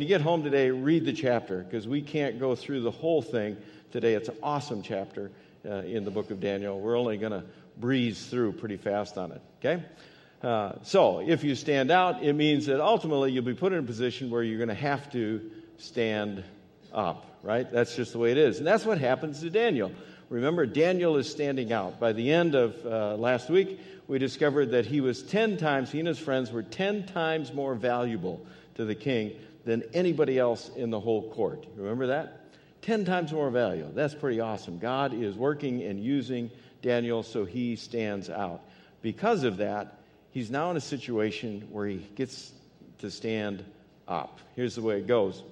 you get home today, read the chapter because we can't go through the whole thing today. It's an awesome chapter uh, in the book of Daniel. We're only going to breeze through pretty fast on it, okay? Uh, so, if you stand out, it means that ultimately you'll be put in a position where you're going to have to stand up, right? That's just the way it is. And that's what happens to Daniel. Remember, Daniel is standing out. By the end of uh, last week, we discovered that he was 10 times, he and his friends were 10 times more valuable to the king than anybody else in the whole court. Remember that? 10 times more value. That's pretty awesome. God is working and using Daniel so he stands out. Because of that, he's now in a situation where he gets to stand up. Here's the way it goes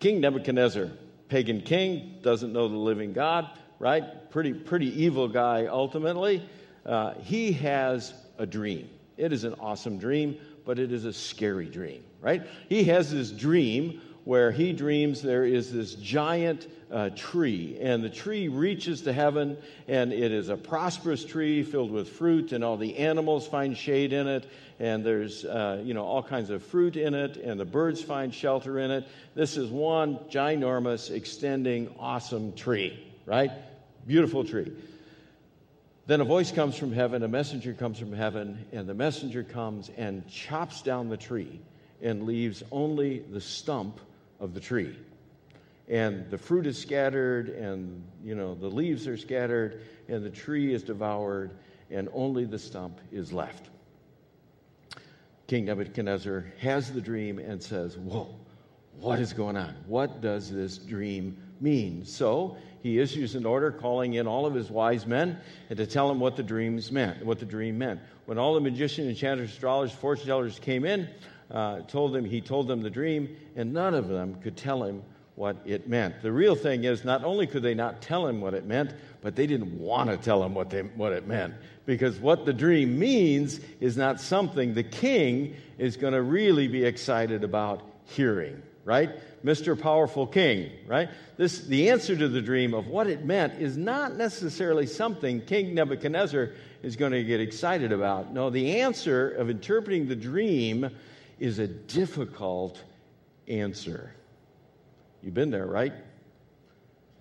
King Nebuchadnezzar, pagan king, doesn't know the living God, right? Pretty, pretty evil guy ultimately. Uh, he has a dream. It is an awesome dream, but it is a scary dream right? He has this dream where he dreams there is this giant uh, tree, and the tree reaches to heaven, and it is a prosperous tree filled with fruit, and all the animals find shade in it, and there's uh, you know all kinds of fruit in it, and the birds find shelter in it. This is one ginormous, extending, awesome tree, right? Beautiful tree. Then a voice comes from heaven, a messenger comes from heaven, and the messenger comes and chops down the tree and leaves only the stump of the tree. And the fruit is scattered, and you know the leaves are scattered, and the tree is devoured, and only the stump is left. King Nebuchadnezzar has the dream and says, Whoa, what is going on? What does this dream mean? So he issues an order calling in all of his wise men and to tell him what the dreams meant, what the dream meant. When all the magicians, enchanters, astrologers, fortune tellers came in, uh, told them, he told them the dream, and none of them could tell him what it meant. The real thing is, not only could they not tell him what it meant, but they didn't want to tell him what, they, what it meant. Because what the dream means is not something the king is going to really be excited about hearing, right? Mr. Powerful King, right? This, the answer to the dream of what it meant is not necessarily something King Nebuchadnezzar is going to get excited about. No, the answer of interpreting the dream is a difficult answer. You've been there, right?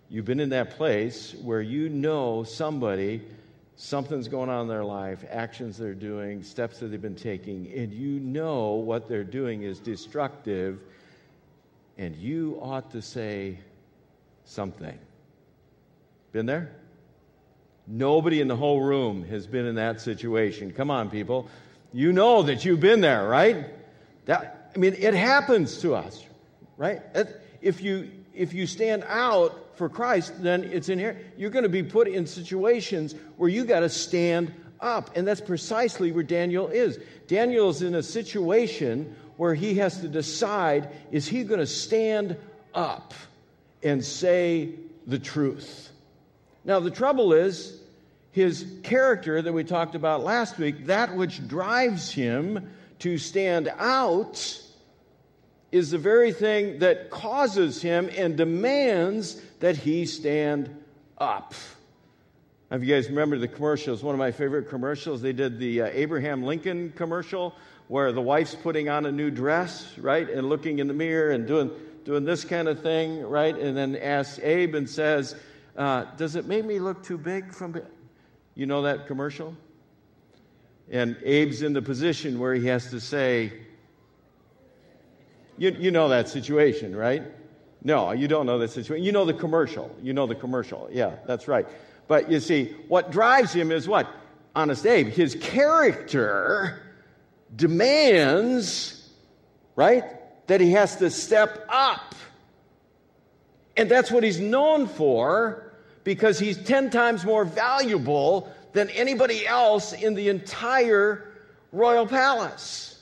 You've been in that place where you know somebody, something's going on in their life, actions they're doing, steps that they've been taking, and you know what they're doing is destructive, and you ought to say something. Been there? Nobody in the whole room has been in that situation. Come on, people. You know that you've been there, right? That, I mean, it happens to us, right? If you, if you stand out for Christ, then it's in here. You're going to be put in situations where you got to stand up. And that's precisely where Daniel is. Daniel is in a situation where he has to decide is he going to stand up and say the truth? Now, the trouble is, his character that we talked about last week, that which drives him to stand out is the very thing that causes him and demands that he stand up. If you guys remember the commercials, one of my favorite commercials, they did the uh, Abraham Lincoln commercial where the wife's putting on a new dress, right, and looking in the mirror and doing, doing this kind of thing, right, and then asks Abe and says, uh, Does it make me look too big from. You know that commercial? And Abe's in the position where he has to say, you, you know that situation, right? No, you don't know that situation. You know the commercial. You know the commercial. Yeah, that's right. But you see, what drives him is what? Honest Abe. His character demands, right, that he has to step up. And that's what he's known for because he's 10 times more valuable than anybody else in the entire royal palace.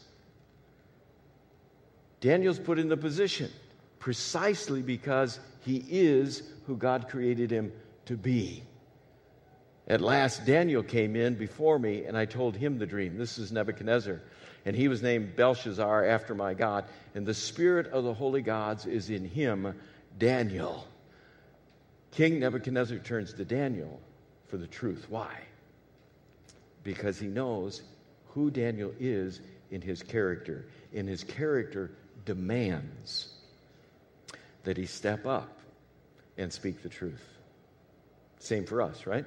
Daniel's put in the position precisely because he is who God created him to be. At last, Daniel came in before me, and I told him the dream. This is Nebuchadnezzar, and he was named Belshazzar after my God, and the spirit of the holy gods is in him, Daniel. King Nebuchadnezzar turns to Daniel for the truth. Why? because he knows who Daniel is in his character. And his character demands that he step up and speak the truth. Same for us, right?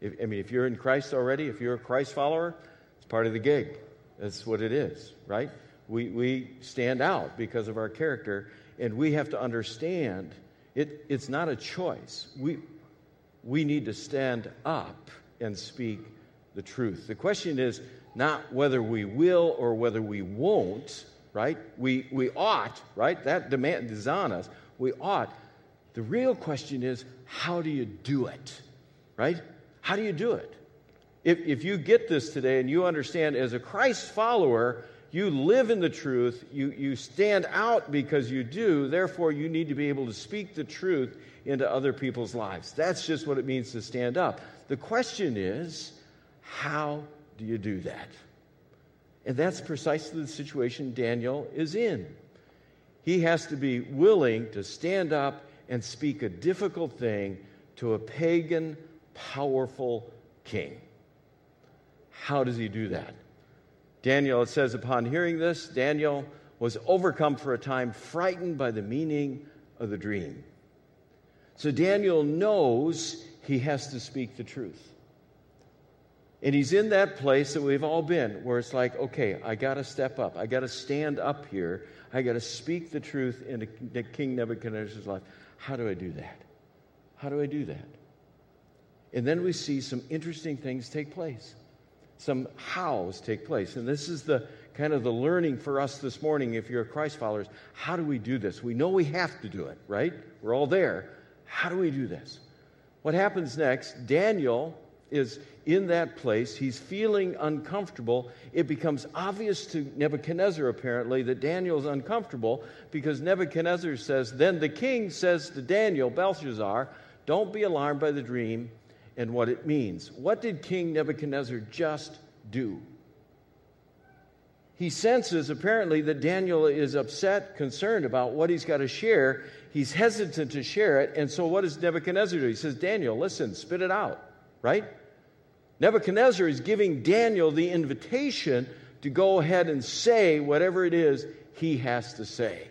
If, I mean, if you're in Christ already, if you're a Christ follower, it's part of the gig. That's what it is, right? We, we stand out because of our character, and we have to understand it, it's not a choice. We, we need to stand up and speak the truth. The question is not whether we will or whether we won't, right? We, we ought, right? That demand is on us. We ought. The real question is how do you do it, right? How do you do it? If, if you get this today and you understand as a Christ follower, you live in the truth, you, you stand out because you do, therefore, you need to be able to speak the truth into other people's lives. That's just what it means to stand up. The question is, how do you do that? And that's precisely the situation Daniel is in. He has to be willing to stand up and speak a difficult thing to a pagan, powerful king. How does he do that? Daniel, it says, upon hearing this, Daniel was overcome for a time, frightened by the meaning of the dream. So Daniel knows he has to speak the truth. And he's in that place that we've all been, where it's like, okay, I got to step up. I got to stand up here. I got to speak the truth into King Nebuchadnezzar's life. How do I do that? How do I do that? And then we see some interesting things take place. Some hows take place. And this is the kind of the learning for us this morning if you're Christ followers. How do we do this? We know we have to do it, right? We're all there. How do we do this? What happens next? Daniel is in that place. He's feeling uncomfortable. It becomes obvious to Nebuchadnezzar, apparently, that Daniel's uncomfortable because Nebuchadnezzar says, Then the king says to Daniel, Belshazzar, Don't be alarmed by the dream and what it means. What did King Nebuchadnezzar just do? He senses apparently that Daniel is upset, concerned about what he's got to share. He's hesitant to share it. And so, what does Nebuchadnezzar do? He says, Daniel, listen, spit it out, right? Nebuchadnezzar is giving Daniel the invitation to go ahead and say whatever it is he has to say.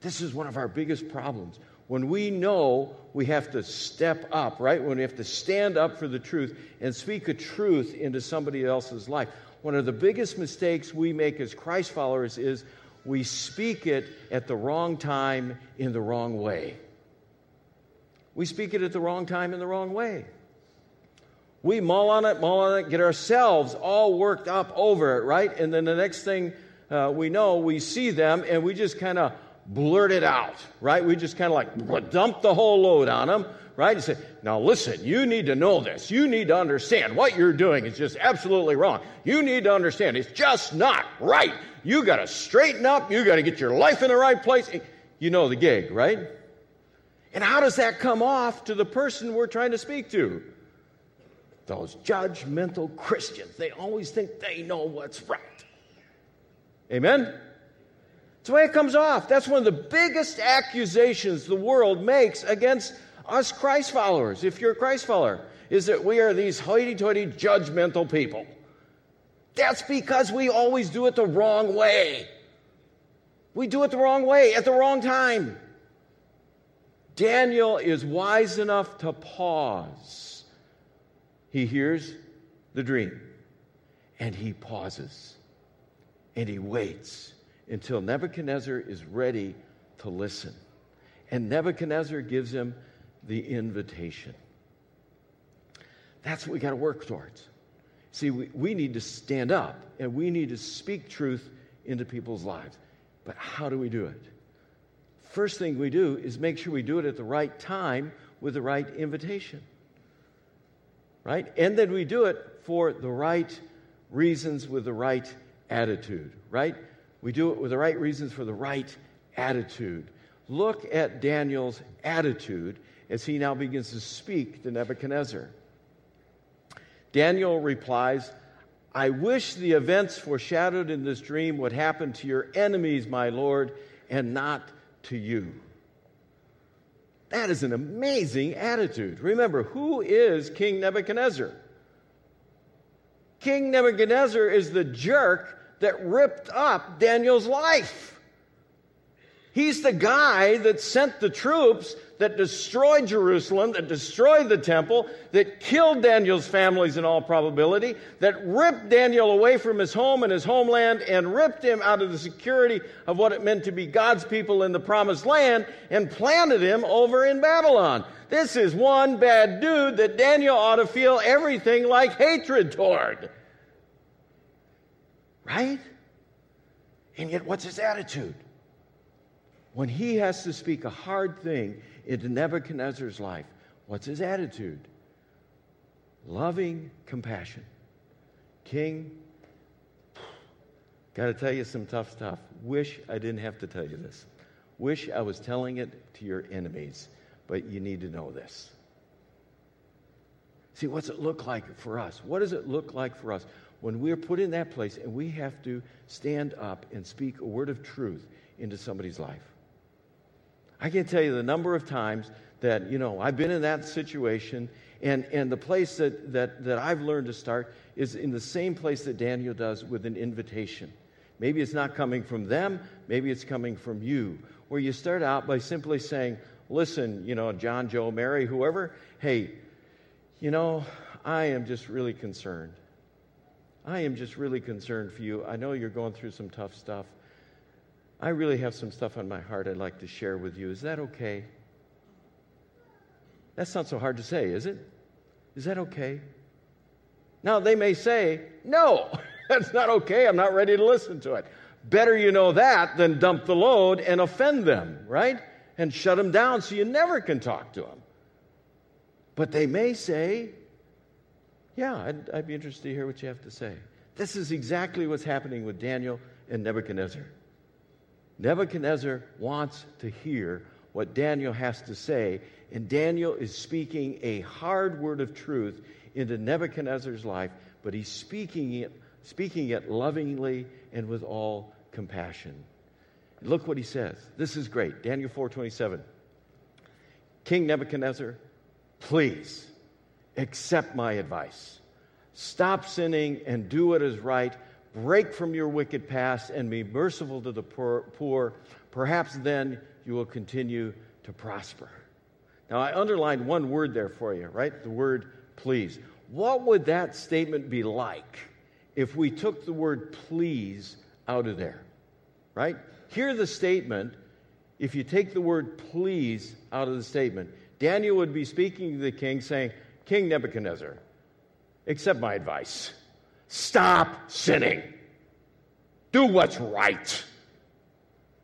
This is one of our biggest problems. When we know we have to step up, right? When we have to stand up for the truth and speak a truth into somebody else's life. One of the biggest mistakes we make as Christ followers is we speak it at the wrong time in the wrong way. We speak it at the wrong time in the wrong way. We mull on it, mull on it, get ourselves all worked up over it, right? And then the next thing uh, we know, we see them and we just kind of blurt it out, right? We just kind of like dump the whole load on them, right? And say, now listen, you need to know this. You need to understand what you're doing is just absolutely wrong. You need to understand it's just not right. You got to straighten up. You got to get your life in the right place. You know the gig, right? And how does that come off to the person we're trying to speak to? Those judgmental Christians, they always think they know what's right. Amen? That's the way it comes off. That's one of the biggest accusations the world makes against us Christ followers, if you're a Christ follower, is that we are these hoity toity, judgmental people. That's because we always do it the wrong way. We do it the wrong way at the wrong time. Daniel is wise enough to pause he hears the dream and he pauses and he waits until Nebuchadnezzar is ready to listen. And Nebuchadnezzar gives him the invitation. That's what we got to work towards. See, we, we need to stand up and we need to speak truth into people's lives. But how do we do it? First thing we do is make sure we do it at the right time with the right invitation right? And then we do it for the right reasons with the right attitude, right? We do it with the right reasons for the right attitude. Look at Daniel's attitude as he now begins to speak to Nebuchadnezzar. Daniel replies, I wish the events foreshadowed in this dream would happen to your enemies, my Lord, and not to you. That is an amazing attitude. Remember, who is King Nebuchadnezzar? King Nebuchadnezzar is the jerk that ripped up Daniel's life. He's the guy that sent the troops that destroyed Jerusalem, that destroyed the temple, that killed Daniel's families in all probability, that ripped Daniel away from his home and his homeland and ripped him out of the security of what it meant to be God's people in the promised land and planted him over in Babylon. This is one bad dude that Daniel ought to feel everything like hatred toward. Right? And yet, what's his attitude? when he has to speak a hard thing into Nebuchadnezzar's life, what's his attitude? Loving compassion. King, got to tell you some tough stuff. Wish I didn't have to tell you this. Wish I was telling it to your enemies, but you need to know this. See, what's it look like for us? What does it look like for us when we're put in that place and we have to stand up and speak a word of truth into somebody's life? I can't tell you the number of times that, you know, I've been in that situation, and, and the place that, that, that I've learned to start is in the same place that Daniel does with an invitation. Maybe it's not coming from them, maybe it's coming from you, where you start out by simply saying, Listen, you know, John, Joe, Mary, whoever, hey, you know, I am just really concerned. I am just really concerned for you. I know you're going through some tough stuff. I really have some stuff on my heart I'd like to share with you. Is that okay? That's not so hard to say, is it? Is that okay? Now, they may say, no, that's not okay. I'm not ready to listen to it. Better you know that than dump the load and offend them, right? And shut them down so you never can talk to them. But they may say, yeah, I'd, I'd be interested to hear what you have to say. This is exactly what's happening with Daniel and Nebuchadnezzar. Nebuchadnezzar wants to hear what Daniel has to say, and Daniel is speaking a hard word of truth into Nebuchadnezzar's life, but he's speaking it, speaking it lovingly and with all compassion. look what he says. This is great. Daniel 4:27. King Nebuchadnezzar, please accept my advice. Stop sinning and do what is right break from your wicked past and be merciful to the poor, perhaps then you will continue to prosper. Now, I underlined one word there for you, right? The word please. What would that statement be like if we took the word please out of there, right? Hear the statement. If you take the word please out of the statement, Daniel would be speaking to the king saying, King Nebuchadnezzar, accept my advice. Stop sinning. Do what's right.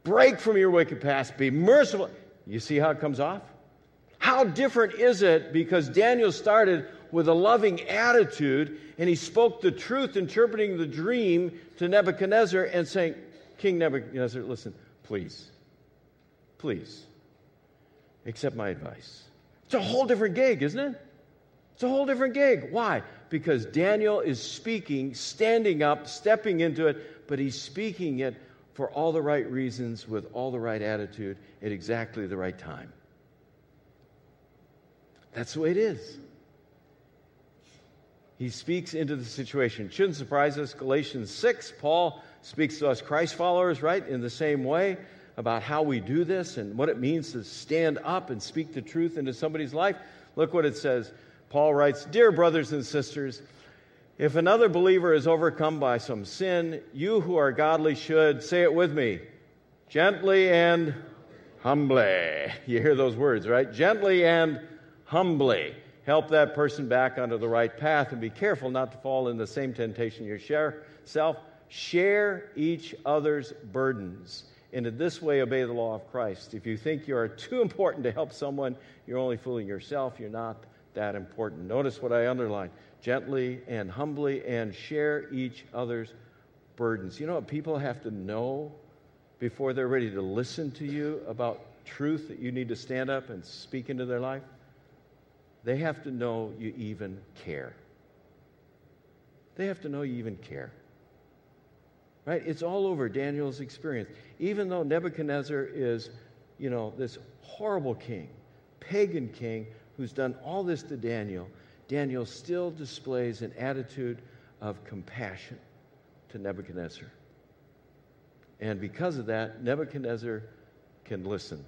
Break from your wicked past. Be merciful. You see how it comes off? How different is it because Daniel started with a loving attitude and he spoke the truth, interpreting the dream to Nebuchadnezzar and saying, King Nebuchadnezzar, listen, please, please, accept my advice. It's a whole different gig, isn't it? It's a whole different gig. Why? Because Daniel is speaking, standing up, stepping into it, but he's speaking it for all the right reasons, with all the right attitude, at exactly the right time. That's the way it is. He speaks into the situation. Shouldn't surprise us. Galatians 6, Paul speaks to us Christ followers, right, in the same way about how we do this and what it means to stand up and speak the truth into somebody's life. Look what it says Paul writes Dear brothers and sisters, if another believer is overcome by some sin, you who are godly should, say it with me, gently and humbly. You hear those words, right? Gently and humbly. Help that person back onto the right path and be careful not to fall in the same temptation yourself. Share each other's burdens. And in this way, obey the law of Christ. If you think you are too important to help someone, you're only fooling yourself. You're not that important. Notice what I underlined gently and humbly and share each other's burdens. You know what people have to know before they're ready to listen to you about truth that you need to stand up and speak into their life? They have to know you even care. They have to know you even care. Right? It's all over Daniel's experience. Even though Nebuchadnezzar is, you know, this horrible king, pagan king who's done all this to Daniel, Daniel still displays an attitude of compassion to Nebuchadnezzar. And because of that, Nebuchadnezzar can listen.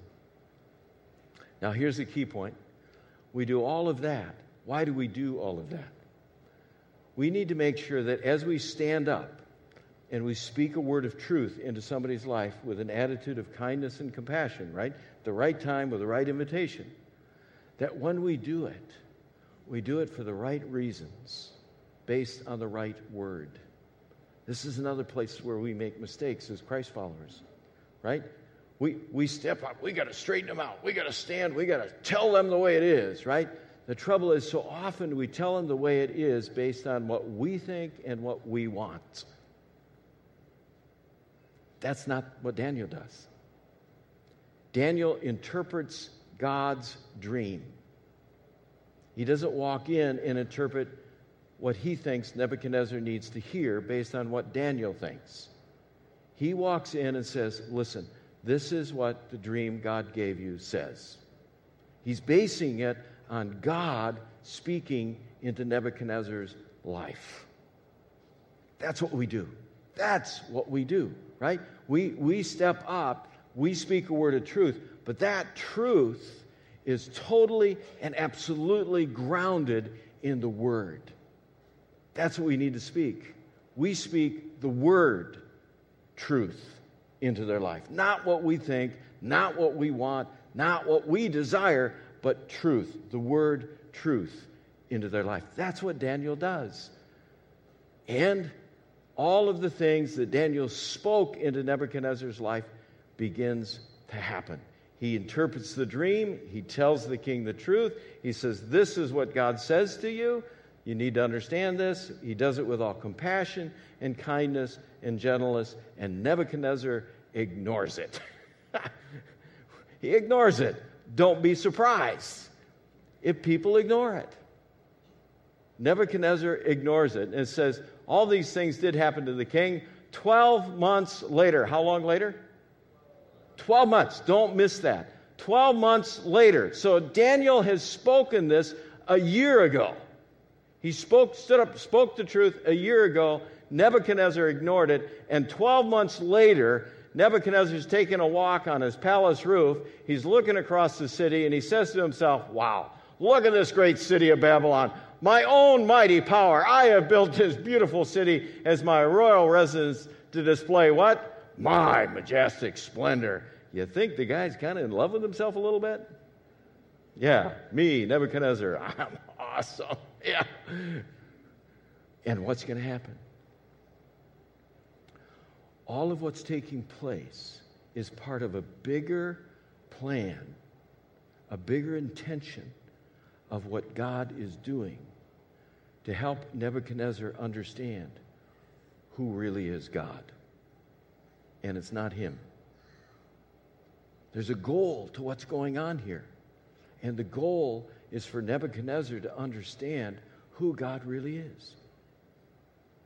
Now, here's the key point we do all of that. Why do we do all of that? We need to make sure that as we stand up and we speak a word of truth into somebody's life with an attitude of kindness and compassion, right? The right time with the right invitation, that when we do it, we do it for the right reasons, based on the right word. This is another place where we make mistakes as Christ followers, right? We, we step up. We got to straighten them out. We got to stand. We got to tell them the way it is, right? The trouble is, so often we tell them the way it is based on what we think and what we want. That's not what Daniel does. Daniel interprets God's dream. He doesn't walk in and interpret what he thinks Nebuchadnezzar needs to hear based on what Daniel thinks. He walks in and says, Listen, this is what the dream God gave you says. He's basing it on God speaking into Nebuchadnezzar's life. That's what we do. That's what we do, right? We, we step up, we speak a word of truth, but that truth is totally and absolutely grounded in the Word. That's what we need to speak. We speak the Word truth into their life. Not what we think, not what we want, not what we desire, but truth, the word truth into their life. That's what Daniel does. And all of the things that Daniel spoke into Nebuchadnezzar's life begins to happen. He interprets the dream, he tells the king the truth. He says, This is what God says to you. You need to understand this. He does it with all compassion and kindness and gentleness, and Nebuchadnezzar ignores it. he ignores it. Don't be surprised if people ignore it. Nebuchadnezzar ignores it and says, All these things did happen to the king. 12 months later, how long later? 12 months. Don't miss that. 12 months later. So Daniel has spoken this a year ago. He spoke, stood up, spoke the truth a year ago. Nebuchadnezzar ignored it. And 12 months later, Nebuchadnezzar's taking a walk on his palace roof. He's looking across the city and he says to himself, Wow, look at this great city of Babylon. My own mighty power. I have built this beautiful city as my royal residence to display what? My majestic splendor. You think the guy's kind of in love with himself a little bit? Yeah, me, Nebuchadnezzar. I'm awesome. Yeah. And what's going to happen? All of what's taking place is part of a bigger plan, a bigger intention of what God is doing to help Nebuchadnezzar understand who really is God. And it's not him. There's a goal to what's going on here. And the goal is for Nebuchadnezzar to understand who God really is.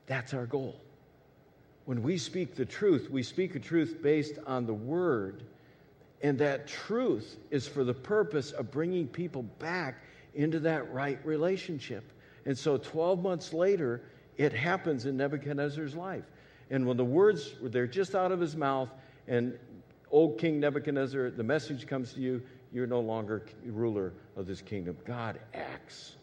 That's our goal. When we speak the truth, we speak a truth based on the word, and that truth is for the purpose of bringing people back into that right relationship. And so 12 months later, it happens in Nebuchadnezzar's life. And when the words they're just out of his mouth, and old King Nebuchadnezzar, the message comes to you, you're no longer ruler of this kingdom. God acts.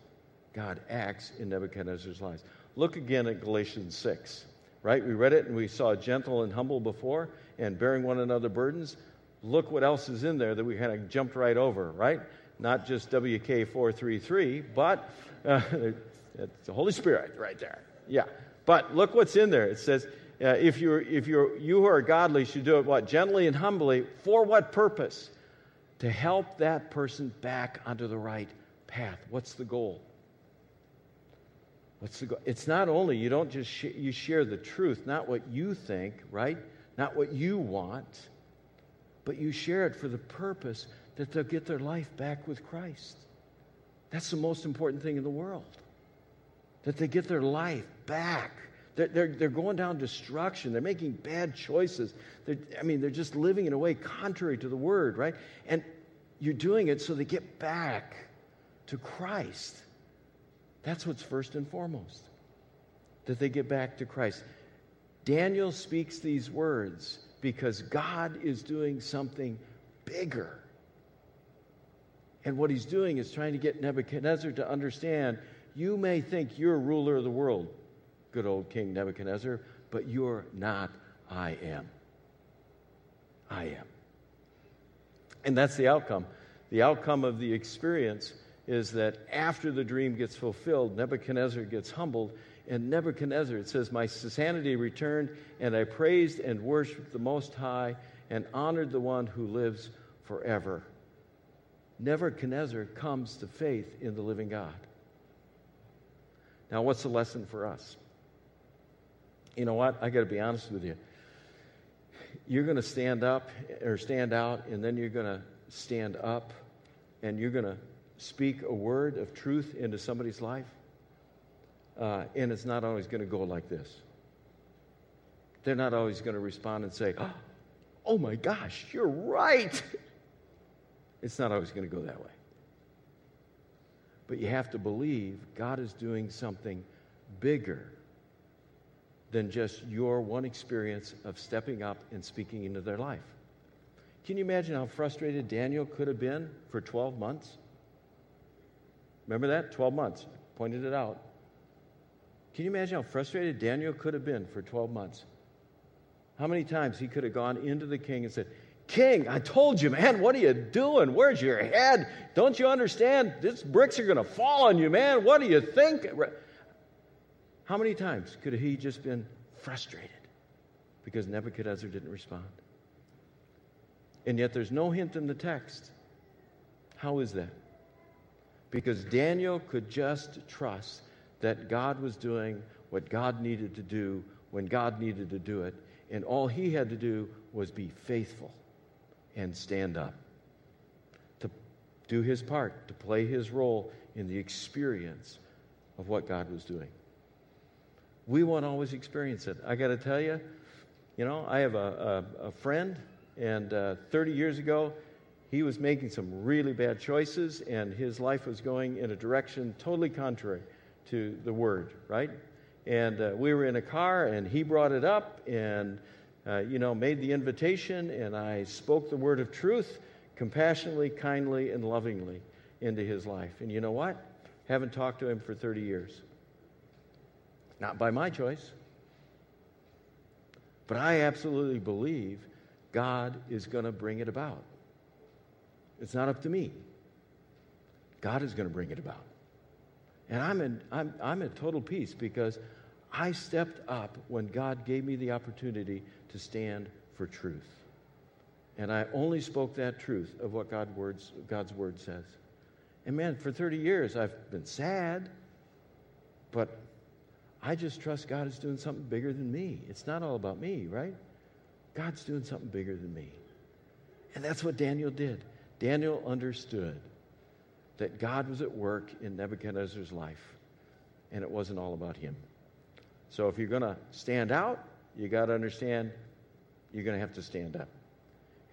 God acts in Nebuchadnezzar's life. Look again at Galatians 6, right? We read it and we saw gentle and humble before and bearing one another burdens. Look what else is in there that we kind of jumped right over, right? Not just WK433, but uh, it's the Holy Spirit right there. Yeah. But look what's in there. It says, uh, if, you're, if you're, you who are godly should do it what? Gently and humbly. For what purpose? To help that person back onto the right path. What's the goal? What's the goal? It's not only you don't just sh- you share the truth, not what you think, right? Not what you want, but you share it for the purpose that they'll get their life back with Christ. That's the most important thing in the world. That they get their life back they're, they're, they're going down destruction. They're making bad choices. They're, I mean, they're just living in a way contrary to the word, right? And you're doing it so they get back to Christ. That's what's first and foremost, that they get back to Christ. Daniel speaks these words because God is doing something bigger. And what he's doing is trying to get Nebuchadnezzar to understand you may think you're ruler of the world, good old King Nebuchadnezzar, but you're not. I am. I am. And that's the outcome. The outcome of the experience is that after the dream gets fulfilled, Nebuchadnezzar gets humbled. And Nebuchadnezzar, it says, My sanity returned, and I praised and worshiped the Most High and honored the one who lives forever. Nebuchadnezzar comes to faith in the living God. Now, what's the lesson for us? You know what? I got to be honest with you. You're going to stand up or stand out, and then you're going to stand up and you're going to speak a word of truth into somebody's life, uh, and it's not always going to go like this. They're not always going to respond and say, Oh my gosh, you're right. It's not always going to go that way. But you have to believe God is doing something bigger than just your one experience of stepping up and speaking into their life. Can you imagine how frustrated Daniel could have been for 12 months? Remember that? 12 months. Pointed it out. Can you imagine how frustrated Daniel could have been for 12 months? How many times he could have gone into the king and said, King, I told you, man, what are you doing? Where's your head? Don't you understand? These bricks are going to fall on you, man. What do you think? How many times could he just been frustrated because Nebuchadnezzar didn't respond? And yet there's no hint in the text. How is that? because Daniel could just trust that God was doing what God needed to do when God needed to do it, and all he had to do was be faithful and stand up to do his part, to play his role in the experience of what God was doing. We won't always experience it. I got to tell you, you know, I have a, a, a friend, and uh, 30 years ago, he was making some really bad choices, and his life was going in a direction totally contrary to the word, right? And uh, we were in a car, and he brought it up and, uh, you know, made the invitation, and I spoke the word of truth compassionately, kindly, and lovingly into his life. And you know what? Haven't talked to him for 30 years. Not by my choice. But I absolutely believe God is going to bring it about. It's not up to me. God is going to bring it about. And I'm in, I'm, I'm in total peace because I stepped up when God gave me the opportunity to stand for truth. And I only spoke that truth of what God words, God's word says. And man, for 30 years I've been sad, but I just trust God is doing something bigger than me. It's not all about me, right? God's doing something bigger than me. And that's what Daniel did. Daniel understood that God was at work in Nebuchadnezzar's life, and it wasn't all about him. So if you're going to stand out, you got to understand you're going to have to stand up.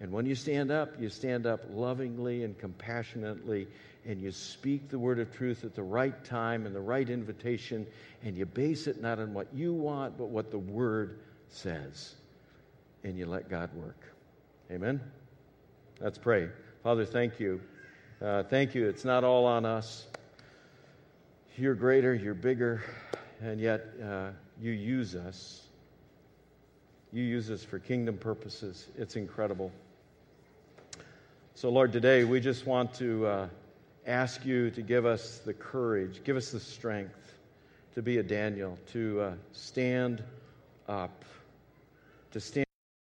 And when you stand up, you stand up lovingly and compassionately, and you speak the word of truth at the right time and the right invitation, and you base it not on what you want, but what the word says. And you let God work. Amen? Let's pray. Father, thank you. Uh, thank you. It's not all on us. You're greater, you're bigger, and yet uh, you use us. You use us for kingdom purposes. It's incredible. So, Lord, today we just want to uh, ask you to give us the courage, give us the strength to be a Daniel, to uh, stand up, to stand.